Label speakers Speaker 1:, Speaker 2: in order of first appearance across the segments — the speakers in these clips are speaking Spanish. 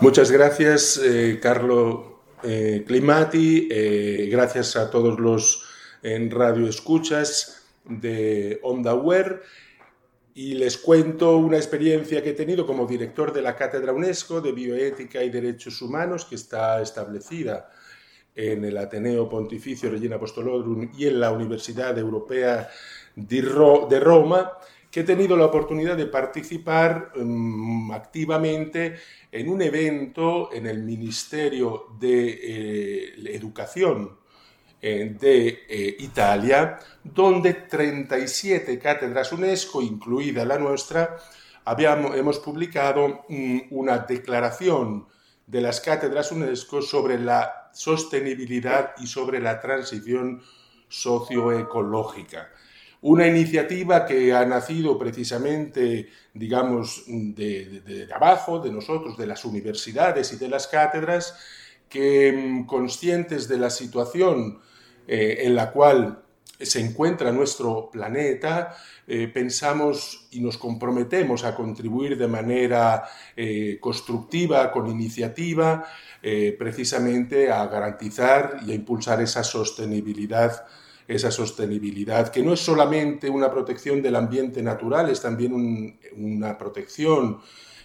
Speaker 1: Muchas gracias, eh, Carlo eh, Climati. Eh, gracias a todos los en radio escuchas de Onda Wear. Y les cuento una experiencia que he tenido como director de la Cátedra UNESCO de Bioética y Derechos Humanos, que está establecida en el Ateneo Pontificio Regina Apostolorum y en la Universidad Europea de Roma que he tenido la oportunidad de participar um, activamente en un evento en el Ministerio de eh, Educación eh, de eh, Italia, donde 37 cátedras UNESCO, incluida la nuestra, habíamos, hemos publicado um, una declaración de las cátedras UNESCO sobre la sostenibilidad y sobre la transición socioecológica. Una iniciativa que ha nacido precisamente, digamos, de, abajo, de nosotros, de las universidades y de las cátedras, que mm, conscientes de la situación eh, en la cual se encuentra nuestro planeta, eh, pensamos y nos comprometemos a contribuir de manera eh, constructiva, con iniciativa, precisamente a garantizar y a impulsar esa sostenibilidad esa sostenibilidad, que no es solamente una protección del ambiente natural, es también una protección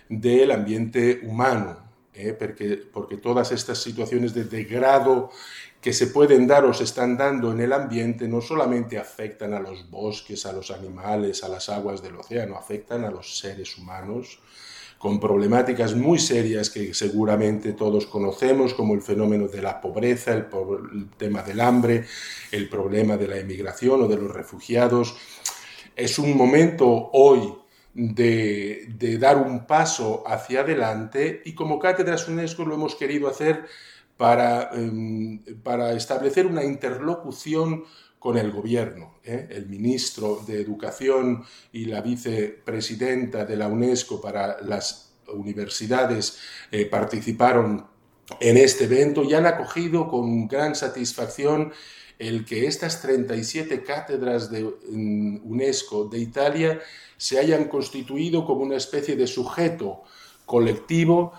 Speaker 1: del ambiente humano, ¿eh? porque, porque todas estas situaciones de degrado que se pueden dar o se están dando en el ambiente no solamente afectan a los bosques, a los animales, a las aguas del océano, afectan a los seres humanos con problemáticas muy serias que seguramente todos conocemos, como el fenómeno de la pobreza, el, tema del hambre, el problema de la emigración o de los refugiados. Es un momento hoy de, dar un paso hacia adelante y como Cátedras UNESCO lo hemos querido hacer para, em, para establecer una interlocución con el gobierno. ¿eh? El ministro de Educación y la vicepresidenta de la UNESCO para las universidades eh, participaron en este evento y han acogido con gran satisfacción el que estas 37 cátedras de mm, UNESCO de Italia se hayan constituido como una especie de sujeto colectivo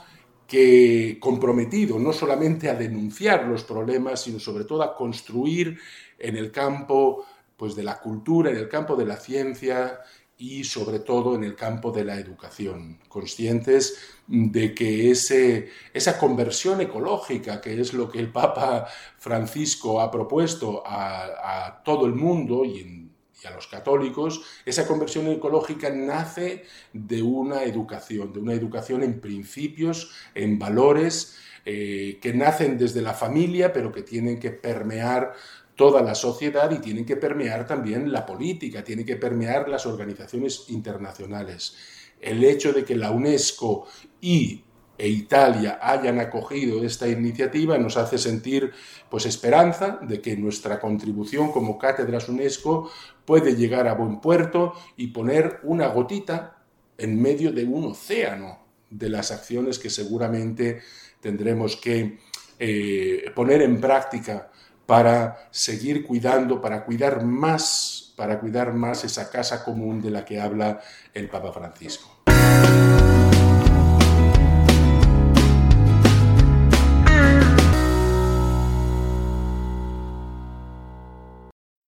Speaker 1: que comprometido no solamente a denunciar los problemas, sino sobre todo a construir en el campo pues, de la cultura, en el campo de la ciencia y sobre todo en el campo de la educación, conscientes de que ese, esa conversión ecológica, que es lo que el Papa Francisco ha propuesto a, todo el mundo y, y, a los católicos, esa conversión ecológica nace de una educación, de una educación en principios, en valores, eh, que nacen desde la familia, pero que tienen que permear toda la sociedad y tienen que permear también la política, tienen que permear las organizaciones internacionales. El hecho de que la UNESCO y e Italia hayan acogido esta iniciativa nos hace sentir pues esperanza de que nuestra contribución como cátedras UNESCO puede llegar a buen puerto y poner una gotita en medio de un océano de las acciones que seguramente tendremos que eh, poner en práctica para seguir cuidando, para cuidar más, para cuidar más esa casa común de la que habla el Papa Francisco.